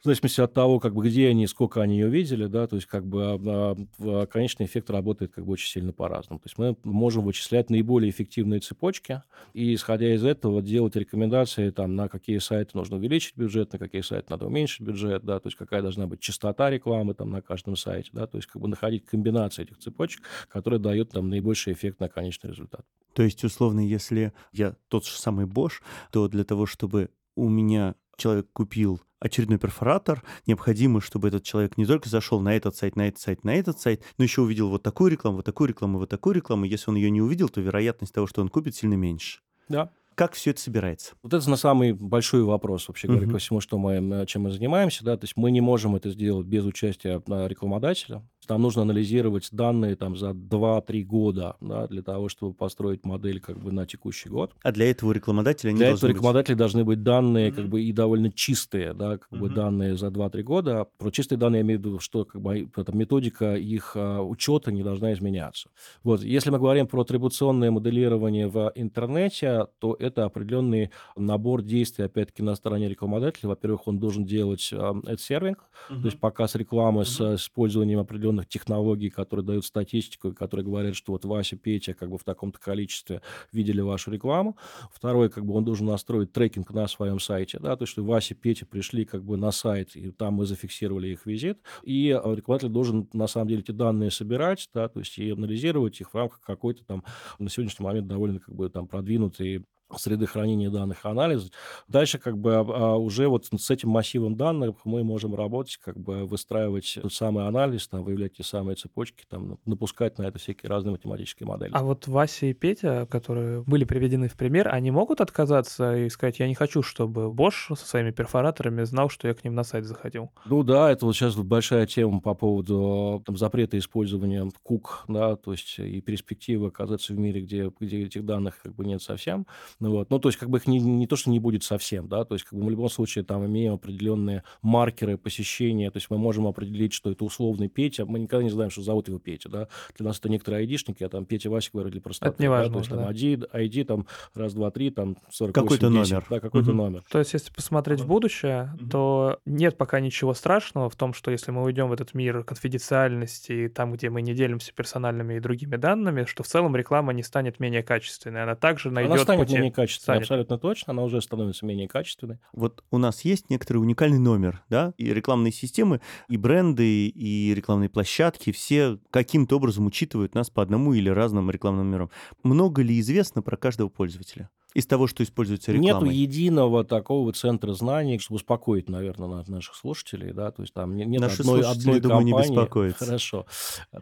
в зависимости от того, как бы где они, сколько они ее видели, да, то есть как бы а, а, конечный эффект работает как бы очень сильно по-разному. То есть мы можем вычислять вычислять наиболее эффективные цепочки и, исходя из этого, делать рекомендации, там, на какие сайты нужно увеличить бюджет, на какие сайты надо уменьшить бюджет, да, то есть какая должна быть частота рекламы там на каждом сайте, да, то есть как бы находить комбинации этих цепочек, которые дают там наибольший эффект на конечный результат. То есть, условно, если я тот же самый Bosch, то для того, чтобы у меня человек купил очередной перфоратор, необходимо, чтобы этот человек не только зашел на этот сайт, на этот сайт, на этот сайт, но еще увидел вот такую рекламу, вот такую рекламу, вот такую рекламу. Если он ее не увидел, то вероятность того, что он купит, сильно меньше. Да. Как все это собирается? Вот это на самый большой вопрос, вообще говоря, uh-huh. ко всему, что мы, чем мы занимаемся. Да? То есть мы не можем это сделать без участия рекламодателя. Там нужно анализировать данные там, за 2-3 года да, для того, чтобы построить модель как бы на текущий год. А для этого рекламодателя не Для этого рекламодателя должны быть данные mm-hmm. как бы и довольно чистые, да, как mm-hmm. бы данные за 2-3 года. Про чистые данные я имею в виду, что как бы, эта методика их а, учета не должна изменяться. Вот. Если мы говорим про атрибуционное моделирование в интернете, то это определенный набор действий, опять-таки, на стороне рекламодателя. Во-первых, он должен делать а, ad-сервинг, mm-hmm. то есть показ рекламы mm-hmm. с использованием определенных определенных технологий, которые дают статистику, которые говорят, что вот Вася, Петя как бы в таком-то количестве видели вашу рекламу. Второй, как бы он должен настроить трекинг на своем сайте, да, то есть что Вася, Петя пришли как бы на сайт, и там мы зафиксировали их визит, и рекламодатель должен на самом деле эти данные собирать, да, то есть и анализировать их в рамках какой-то там на сегодняшний момент довольно как бы там продвинутой среды хранения данных анализ. Дальше как бы а, а, уже вот с этим массивом данных мы можем работать, как бы выстраивать тот самый анализ, там, выявлять те самые цепочки, там, напускать на это всякие разные математические модели. А вот Вася и Петя, которые были приведены в пример, они могут отказаться и сказать, я не хочу, чтобы Bosch со своими перфораторами знал, что я к ним на сайт заходил? Ну да, это вот сейчас вот большая тема по поводу там, запрета использования кук, да, то есть и перспективы оказаться в мире, где, где этих данных как бы нет совсем. Ну, вот. ну, то есть, как бы их не, не то, что не будет совсем, да, то есть, как бы мы в любом случае там имеем определенные маркеры посещения, то есть мы можем определить, что это условный Петя, мы никогда не знаем, что зовут его Петя, да, для нас это некоторые айдишники, а там Петя, Вася говорили просто. Это не важно, да? то есть, да. там ID, ID, там, раз, два, три, там, 48, Какой-то 10, номер. Да, какой-то угу. номер. То есть, если посмотреть в будущее, угу. то нет пока ничего страшного в том, что если мы уйдем в этот мир конфиденциальности, там, где мы не делимся персональными и другими данными, что в целом реклама не станет менее качественной, она также найдет она станет пути... менее менее качественной, станет. абсолютно точно, она уже становится менее качественной. Вот у нас есть некоторый уникальный номер, да, и рекламные системы, и бренды, и рекламные площадки, все каким-то образом учитывают нас по одному или разным рекламным номерам. Много ли известно про каждого пользователя? Из того, что используется рекламой? Нету единого такого центра знаний, чтобы успокоить, наверное, наших слушателей, да, то есть там нет Наши одной, слушатели, одной думаю, не компании. беспокоятся. Хорошо.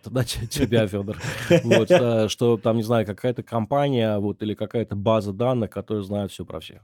Тогда тебя, Федор. Вот, э, что там, не знаю, какая-то компания вот, или какая-то база данных, которая знает все про всех.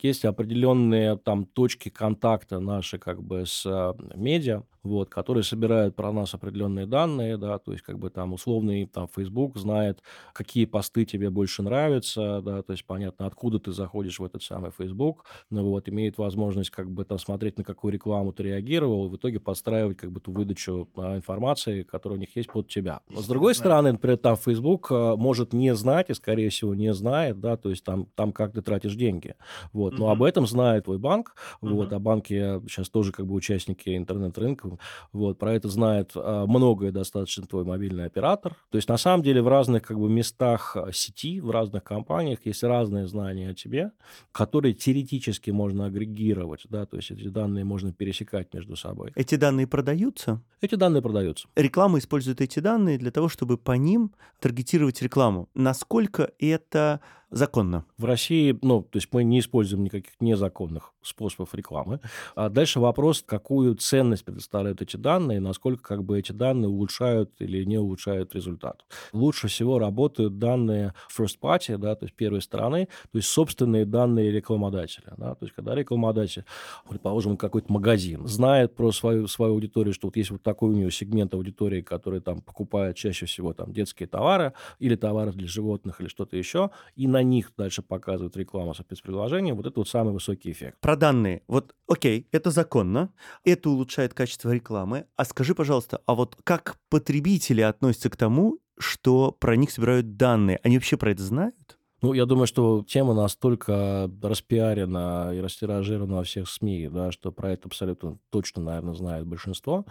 Есть определенные там точки контакта наши как бы с э, медиа, вот, которые собирают про нас определенные данные, да, то есть как бы там условный там Facebook знает, какие посты тебе больше нравятся, да, то есть понятно, откуда ты заходишь в этот самый Facebook, ну вот, имеет возможность как бы там смотреть, на какую рекламу ты реагировал, и в итоге подстраивать как бы ту выдачу а, информации, которая у них есть под тебя. С другой стороны, например, там Facebook а, может не знать и, скорее всего, не знает, да, то есть там, там как ты тратишь деньги, вот, но об этом знает твой банк, вот, а банки сейчас тоже как бы участники интернет-рынка, вот, про это знает а, многое достаточно твой мобильный оператор. То есть, на самом деле, в разных как бы местах а, сети, в разных компаниях есть разные знания о тебе, которые теоретически можно агрегировать, да, то есть эти данные можно пересекать между собой. Эти данные продаются? Эти данные продаются. Реклама использует эти данные для того, чтобы по ним таргетировать рекламу. Насколько это законно? В России, ну, то есть мы не используем никаких незаконных способов рекламы. А дальше вопрос, какую ценность предоставляют эти данные, насколько как бы эти данные улучшают или не улучшают результат. Лучше всего работают данные first party, да, то есть первой стороны, то есть собственные данные рекламодателя. Да, то есть когда рекламодатель, предположим, какой-то магазин, знает про свою, свою аудиторию, что вот есть вот такой у него сегмент аудитории, который там покупает чаще всего там детские товары или товары для животных или что-то еще, и на них дальше показывают рекламу спецприложения, вот это вот самый высокий эффект. Про данные. Вот, окей, это законно, это улучшает качество рекламы. А скажи, пожалуйста, а вот как потребители относятся к тому, что про них собирают данные? Они вообще про это знают? Ну, я думаю, что тема настолько распиарена и растиражирована во всех СМИ, да, что про это абсолютно точно, наверное, знает большинство.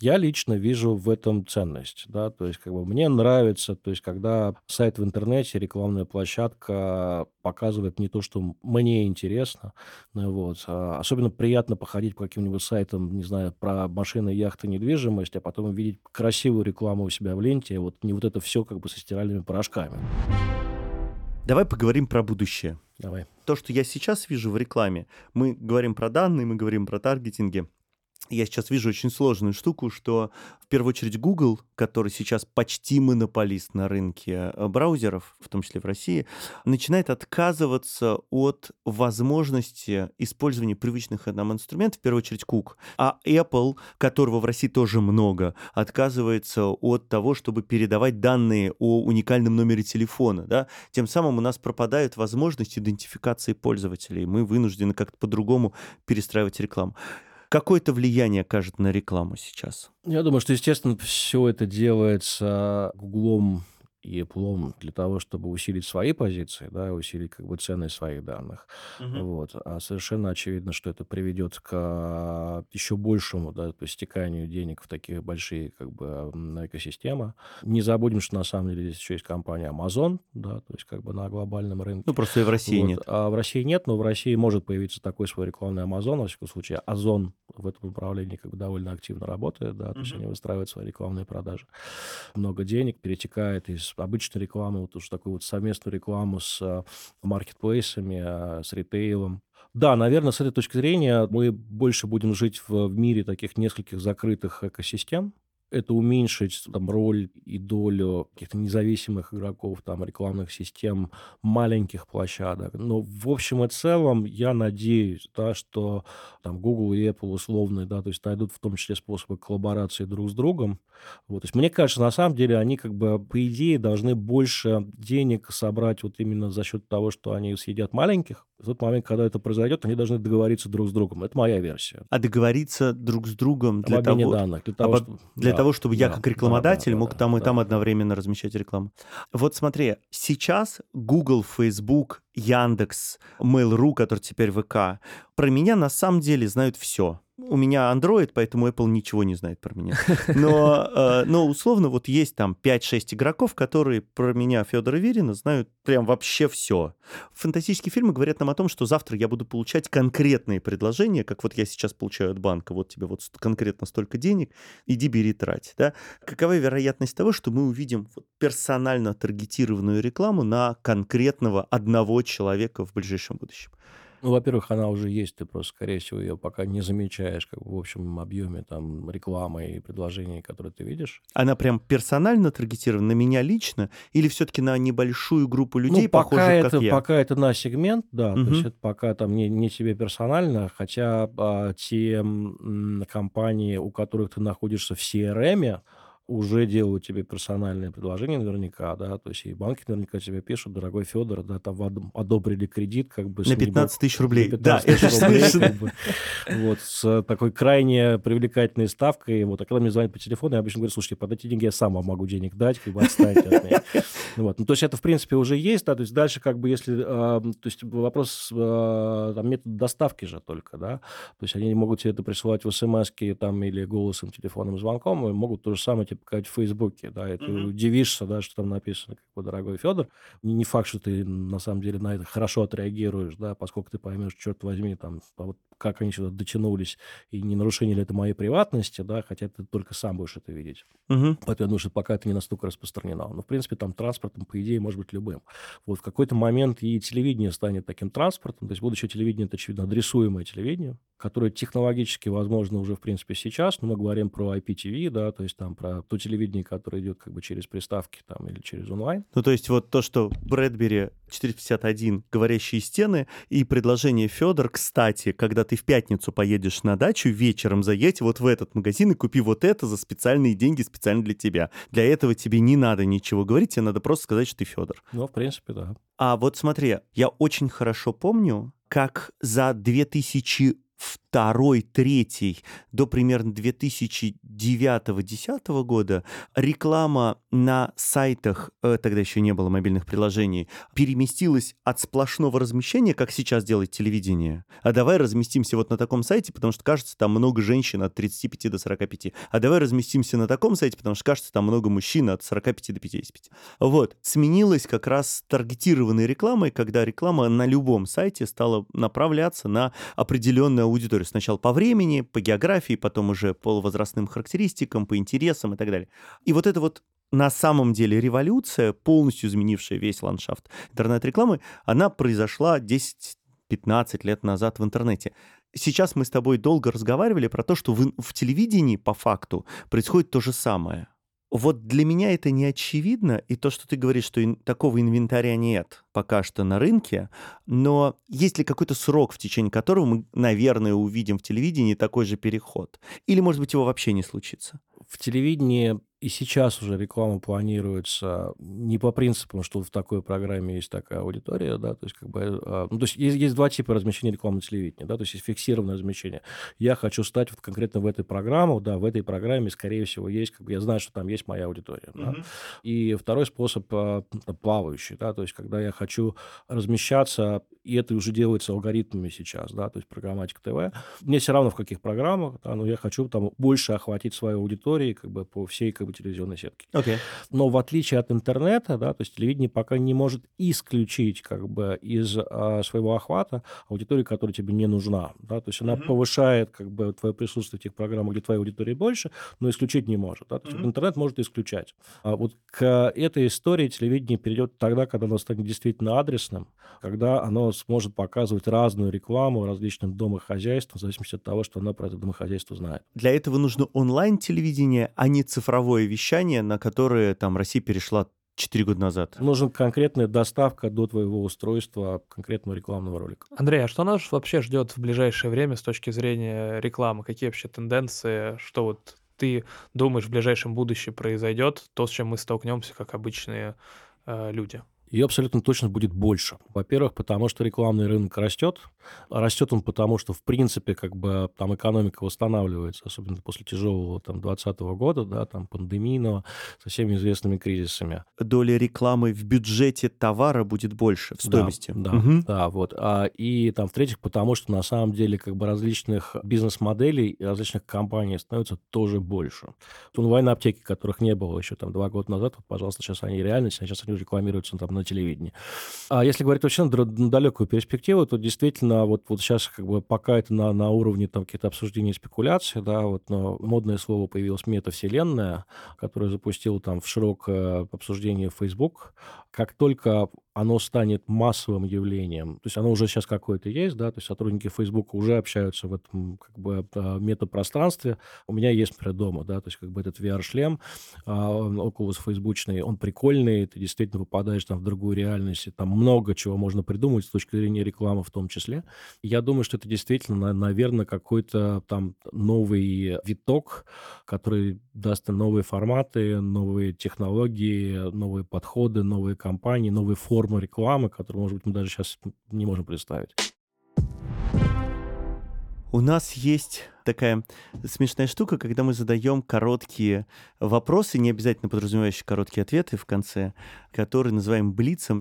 Я лично вижу в этом ценность, да, то есть как бы мне нравится, то есть когда сайт в интернете, рекламная площадка показывает не то, что мне интересно, ну вот, а особенно приятно походить по каким-нибудь сайтам, не знаю, про машины, яхты, недвижимость, а потом увидеть красивую рекламу у себя в ленте, вот не вот это все как бы со стиральными порошками. Давай поговорим про будущее. Давай. То, что я сейчас вижу в рекламе, мы говорим про данные, мы говорим про таргетинги. Я сейчас вижу очень сложную штуку, что в первую очередь Google, который сейчас почти монополист на рынке э, браузеров, в том числе в России, начинает отказываться от возможности использования привычных нам инструментов, в первую очередь Cook. А Apple, которого в России тоже много, отказывается от того, чтобы передавать данные о уникальном номере телефона. Да? Тем самым у нас пропадает возможность идентификации пользователей. Мы вынуждены как-то по-другому перестраивать рекламу. Какое-то влияние окажет на рекламу сейчас? Я думаю, что, естественно, все это делается Гуглом и Apple для того, чтобы усилить свои позиции, да, усилить как бы ценность своих данных. Вот. А совершенно очевидно, что это приведет к еще большему да, есть стеканию денег в такие большие как бы экосистемы. Не забудем, что на самом деле здесь еще есть компания Amazon, да, то есть как бы на глобальном рынке. Ну, просто и в России Вот. нет. А в России нет, но в России может появиться такой свой рекламный Амазон, во всяком случае, Озон в этом направлении как бы довольно активно работает, да, то есть Мгм. они выстраивают свои рекламные продажи. Много денег перетекает из обычной рекламы, вот уж такую вот совместную рекламу с а, маркетплейсами, а, с ритейлом. Да, наверное, с этой точки зрения мы больше будем жить в, в мире таких нескольких закрытых экосистем, это уменьшить там, роль и долю каких-то независимых игроков, там, рекламных систем, маленьких площадок. Но в общем и целом я надеюсь, да, что там Google и Apple условные, да, то есть найдут в том числе способы коллаборации друг с другом. Вот, то есть мне кажется, на самом деле они как бы по идее должны больше денег собрать вот именно за счет того, что они съедят маленьких. В тот момент, когда это произойдет, они должны договориться друг с другом. Это моя версия. А договориться друг с другом для Об того, данных. Для того, об- чтобы- для да, того, чтобы я да, как да, рекламодатель да, мог да, там и да. там одновременно размещать рекламу. Вот смотри, сейчас Google, Facebook, Яндекс, Mail.ru, который теперь ВК, про меня на самом деле знают все. у меня Android, поэтому Apple ничего не знает про меня. Но, э, но условно вот есть там 5-6 игроков, которые про меня, Федора Верина, знают прям вообще все. Фантастические фильмы говорят нам о том, что завтра я буду получать конкретные предложения, как вот я сейчас получаю от банка, вот тебе вот конкретно столько денег, иди бери, трать. Да? Какова вероятность того, что мы увидим персонально таргетированную рекламу на конкретного одного человека в ближайшем будущем? Ну, во-первых, она уже есть, ты просто, скорее всего, ее пока не замечаешь, как в общем объеме там рекламы и предложений, которые ты видишь. Она прям персонально таргетирована на меня лично или все-таки на небольшую группу людей, ну, пока похожих, это, как я? Пока это на сегмент, да, угу. то есть это пока там не, не тебе персонально, хотя а, те м, компании, у которых ты находишься в CRM, уже делают тебе персональные предложения наверняка, да, то есть и банки наверняка тебе пишут, дорогой Федор, да, там одобрили кредит, как бы... На 15 тысяч рублей, 15 да, это рублей, как бы, вот, с такой крайне привлекательной ставкой, вот, а когда мне звонят по телефону, я обычно говорю, слушайте, под эти деньги я сам вам могу денег дать, как бы отстаньте от меня. Вот, ну, то есть это, в принципе, уже есть, да, то есть дальше, как бы, если, э, то есть вопрос, э, там, метод доставки же только, да, то есть они могут тебе это присылать в смс там, или голосом, телефонным звонком, и могут то же самое тебе показать в Фейсбуке, да, и ты mm-hmm. удивишься, да, что там написано, как бы, дорогой Федор. Не, не факт, что ты на самом деле на это хорошо отреагируешь, да, поскольку ты поймешь, черт возьми, там, а вот как они сюда дотянулись, и не нарушение ли это моей приватности, да, хотя ты только сам будешь это видеть. Угу. Поэтому я думаю, что пока это не настолько распространено. Но, в принципе, там транспортом, по идее, может быть любым. Вот в какой-то момент и телевидение станет таким транспортом, то есть будущее телевидение – это, очевидно, адресуемое телевидение, которое технологически возможно уже, в принципе, сейчас, но мы говорим про IPTV, да, то есть там про то телевидение, которое идет как бы через приставки там или через онлайн. Ну, то есть вот то, что Брэдбери 451 «Говорящие стены» и предложение Федор, кстати, когда ты в пятницу поедешь на дачу, вечером заедь вот в этот магазин и купи вот это за специальные деньги специально для тебя. Для этого тебе не надо ничего говорить, тебе надо просто сказать, что ты Федор. Ну, в принципе, да. А вот смотри, я очень хорошо помню, как за 2000 второй, третий, до примерно 2009-2010 года реклама на сайтах, э, тогда еще не было мобильных приложений, переместилась от сплошного размещения, как сейчас делает телевидение. А давай разместимся вот на таком сайте, потому что, кажется, там много женщин от 35 до 45. А давай разместимся на таком сайте, потому что, кажется, там много мужчин от 45 до 55. Вот. Сменилась как раз таргетированной рекламой, когда реклама на любом сайте стала направляться на определенную аудиторию. Сначала по времени, по географии, потом уже по возрастным характеристикам, по интересам и так далее. И вот это вот на самом деле революция, полностью изменившая весь ландшафт интернет-рекламы, она произошла 10-15 лет назад в интернете. Сейчас мы с тобой долго разговаривали про то, что в, в телевидении по факту происходит то же самое. Вот для меня это не очевидно, и то, что ты говоришь, что такого инвентаря нет пока что на рынке, но есть ли какой-то срок, в течение которого мы, наверное, увидим в телевидении такой же переход? Или, может быть, его вообще не случится? В телевидении и сейчас уже реклама планируется не по принципам, что в такой программе есть такая аудитория, да, то есть как бы, а, ну, то есть есть, есть два типа размещения рекламы на телевидении, да, то есть есть фиксированное размещение. Я хочу стать вот конкретно в этой программе, да, в этой программе, скорее всего, есть, как бы, я знаю, что там есть моя аудитория, да. Mm-hmm. И второй способ а, плавающий, да, то есть когда я хочу размещаться, и это уже делается алгоритмами сейчас, да, то есть программатика ТВ. Мне все равно в каких программах, да, но я хочу там больше охватить свою аудиторию, как бы по всей как бы телевизионной сетки. Okay. Но в отличие от интернета, да, то есть телевидение пока не может исключить как бы из а, своего охвата аудиторию, которая тебе не нужна. Да, то есть она mm-hmm. повышает как бы твое присутствие в тех программах, где твоей аудитории больше, но исключить не может. Да? То есть mm-hmm. интернет может исключать. А вот к этой истории телевидение перейдет тогда, когда оно станет действительно адресным, когда оно сможет показывать разную рекламу различным домохозяйствам, в зависимости от того, что оно про это домохозяйство знает. Для этого нужно онлайн-телевидение, а не цифровое вещание, на которое там Россия перешла 4 года назад. Нужна конкретная доставка до твоего устройства конкретного рекламного ролика. Андрей, а что нас вообще ждет в ближайшее время с точки зрения рекламы? Какие вообще тенденции? Что вот ты думаешь в ближайшем будущем произойдет? То, с чем мы столкнемся как обычные э, люди? Ее абсолютно точно будет больше. Во-первых, потому что рекламный рынок растет. Растет он потому, что, в принципе, как бы там экономика восстанавливается, особенно после тяжелого там 2020 года, да, там пандемийного, со всеми известными кризисами. Доля рекламы в бюджете товара будет больше в стоимости. Да, да, угу. да вот. А, и там, в-третьих, потому что на самом деле как бы различных бизнес-моделей и различных компаний становится тоже больше. Онлайн-аптеки, которых не было еще там два года назад, вот, пожалуйста, сейчас они реальность, а сейчас они рекламируются там на телевидении. А если говорить вообще на, далекую перспективу, то действительно вот, вот сейчас как бы пока это на, на уровне там какие-то обсуждения и спекуляции, да, вот, но модное слово появилось метавселенная, которое запустил там в широкое обсуждение Facebook. Как только оно станет массовым явлением. То есть оно уже сейчас какое-то есть, да, то есть сотрудники Facebook уже общаются в этом как бы а, метапространстве. У меня есть, например, дома, да, то есть как бы этот VR-шлем а, Oculus фейсбучный, он прикольный, ты действительно попадаешь там в другую реальность, и там много чего можно придумать с точки зрения рекламы в том числе. Я думаю, что это действительно, наверное, какой-то там новый виток, который даст новые форматы, новые технологии, новые подходы, новые компании, новые формы рекламы, которую, может быть, мы даже сейчас не можем представить. У нас есть такая смешная штука, когда мы задаем короткие вопросы, не обязательно подразумевающие короткие ответы в конце, которые называем блицем.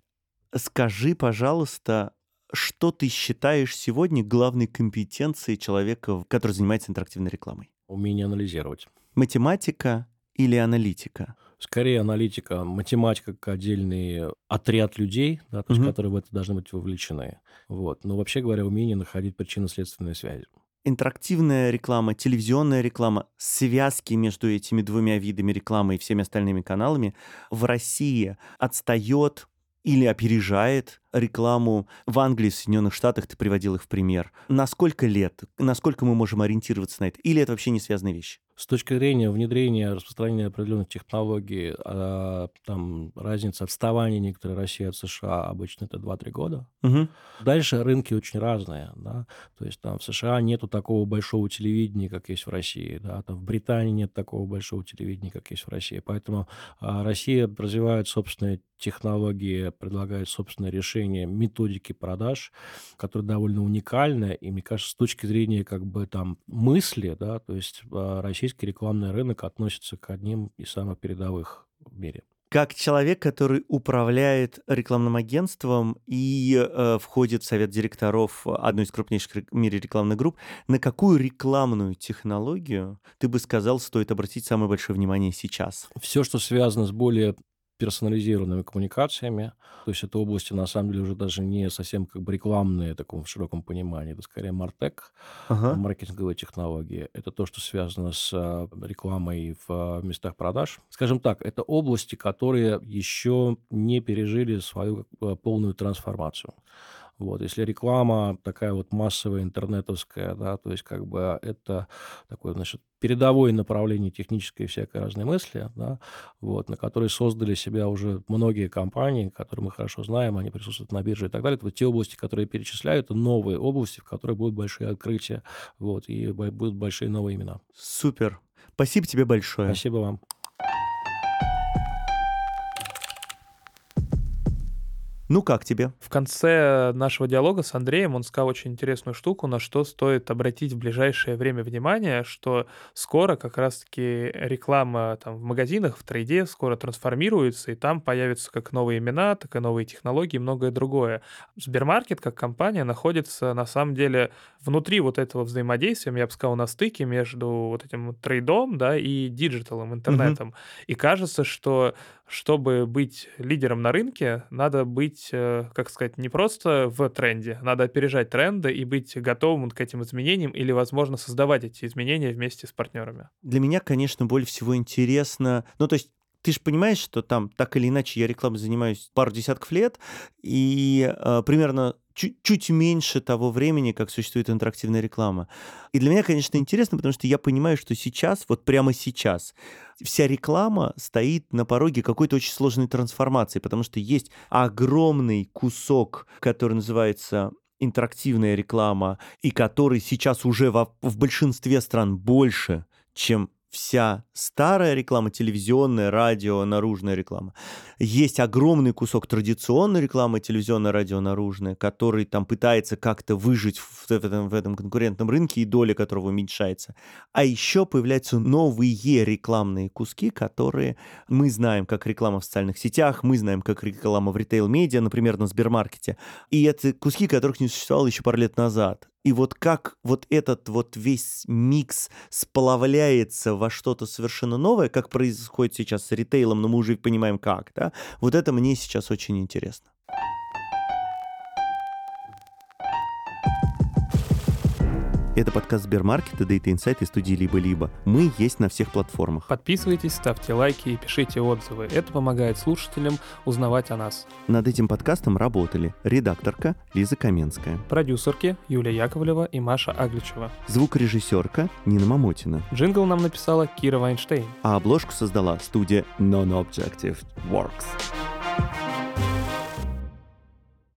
Скажи, пожалуйста, что ты считаешь сегодня главной компетенцией человека, который занимается интерактивной рекламой? Умение анализировать. Математика или аналитика? Скорее аналитика, математика как отдельный отряд людей, да, то есть, которые в это должны быть вовлечены. Вот. Но вообще говоря, умение находить причинно-следственные связи. Интерактивная реклама, телевизионная реклама, связки между этими двумя видами рекламы и всеми остальными каналами в России отстает или опережает рекламу в Англии, в Соединенных Штатах, ты приводил их в пример. На сколько лет? Насколько мы можем ориентироваться на это? Или это вообще не связанные вещи? С точки зрения внедрения, распространения определенных технологий, а, там разница отставания некоторой России от США обычно это 2-3 года. Угу. Дальше рынки очень разные. Да? То есть там в США нету такого большого телевидения, как есть в России. Да? Там в Британии нет такого большого телевидения, как есть в России. Поэтому а, Россия развивает собственные технологии, предлагает собственные решения, методики продаж, которые довольно уникальны. И мне кажется, с точки зрения как бы там мысли, да, то есть а, российский рекламный рынок относится к одним из самых передовых в мире. Как человек, который управляет рекламным агентством и э, входит в совет директоров одной из крупнейших в мире рекламных групп, на какую рекламную технологию ты бы сказал, стоит обратить самое большое внимание сейчас? Все, что связано с более персонализированными коммуникациями. То есть это области, на самом деле, уже даже не совсем как бы рекламные в таком широком понимании. Это скорее мартек, ага. маркетинговые технологии. Это то, что связано с а, рекламой в местах продаж. Скажем так, это области, которые еще не пережили свою а, полную трансформацию. Вот, если реклама такая вот массовая, интернетовская, да, то есть как бы это такое, значит, передовое направление технической всякой разной мысли, да, вот, на которой создали себя уже многие компании, которые мы хорошо знаем, они присутствуют на бирже и так далее. Это вот те области, которые перечисляют, это новые области, в которых будут большие открытия, вот, и будут большие новые имена. Супер. Спасибо тебе большое. Спасибо вам. Ну, как тебе? В конце нашего диалога с Андреем он сказал очень интересную штуку, на что стоит обратить в ближайшее время внимание, что скоро как раз-таки реклама там в магазинах, в трейде скоро трансформируется, и там появятся как новые имена, так и новые технологии и многое другое. Сбермаркет как компания находится на самом деле внутри вот этого взаимодействия, я бы сказал, на стыке между вот этим трейдом, да, и диджиталом, интернетом. Mm-hmm. И кажется, что чтобы быть лидером на рынке, надо быть, э, как сказать, не просто в тренде, надо опережать тренды и быть готовым к этим изменениям или, возможно, создавать эти изменения вместе с партнерами. Для меня, конечно, более всего интересно, ну, то есть ты же понимаешь, что там так или иначе я рекламой занимаюсь пару десятков лет, и э, примерно чуть, чуть меньше того времени, как существует интерактивная реклама. И для меня, конечно, интересно, потому что я понимаю, что сейчас, вот прямо сейчас, вся реклама стоит на пороге какой-то очень сложной трансформации, потому что есть огромный кусок, который называется интерактивная реклама, и который сейчас уже во, в большинстве стран больше, чем вся старая реклама, телевизионная, радио, наружная реклама. Есть огромный кусок традиционной рекламы, телевизионная, радио, наружная, который там пытается как-то выжить в этом, в этом конкурентном рынке и доля которого уменьшается. А еще появляются новые рекламные куски, которые мы знаем как реклама в социальных сетях, мы знаем как реклама в ритейл-медиа, например, на Сбермаркете. И это куски, которых не существовало еще пару лет назад. И вот как вот этот вот весь микс сплавляется во что-то совершенно новое, как происходит сейчас с ритейлом, но мы уже понимаем как, да, вот это мне сейчас очень интересно. Это подкаст Сбермаркета, Data Insight и студии «Либо-либо». Мы есть на всех платформах. Подписывайтесь, ставьте лайки и пишите отзывы. Это помогает слушателям узнавать о нас. Над этим подкастом работали редакторка Лиза Каменская, продюсерки Юлия Яковлева и Маша Агличева, звукорежиссерка Нина Мамотина. Джингл нам написала Кира Вайнштейн. А обложку создала студия Non-Objective Works.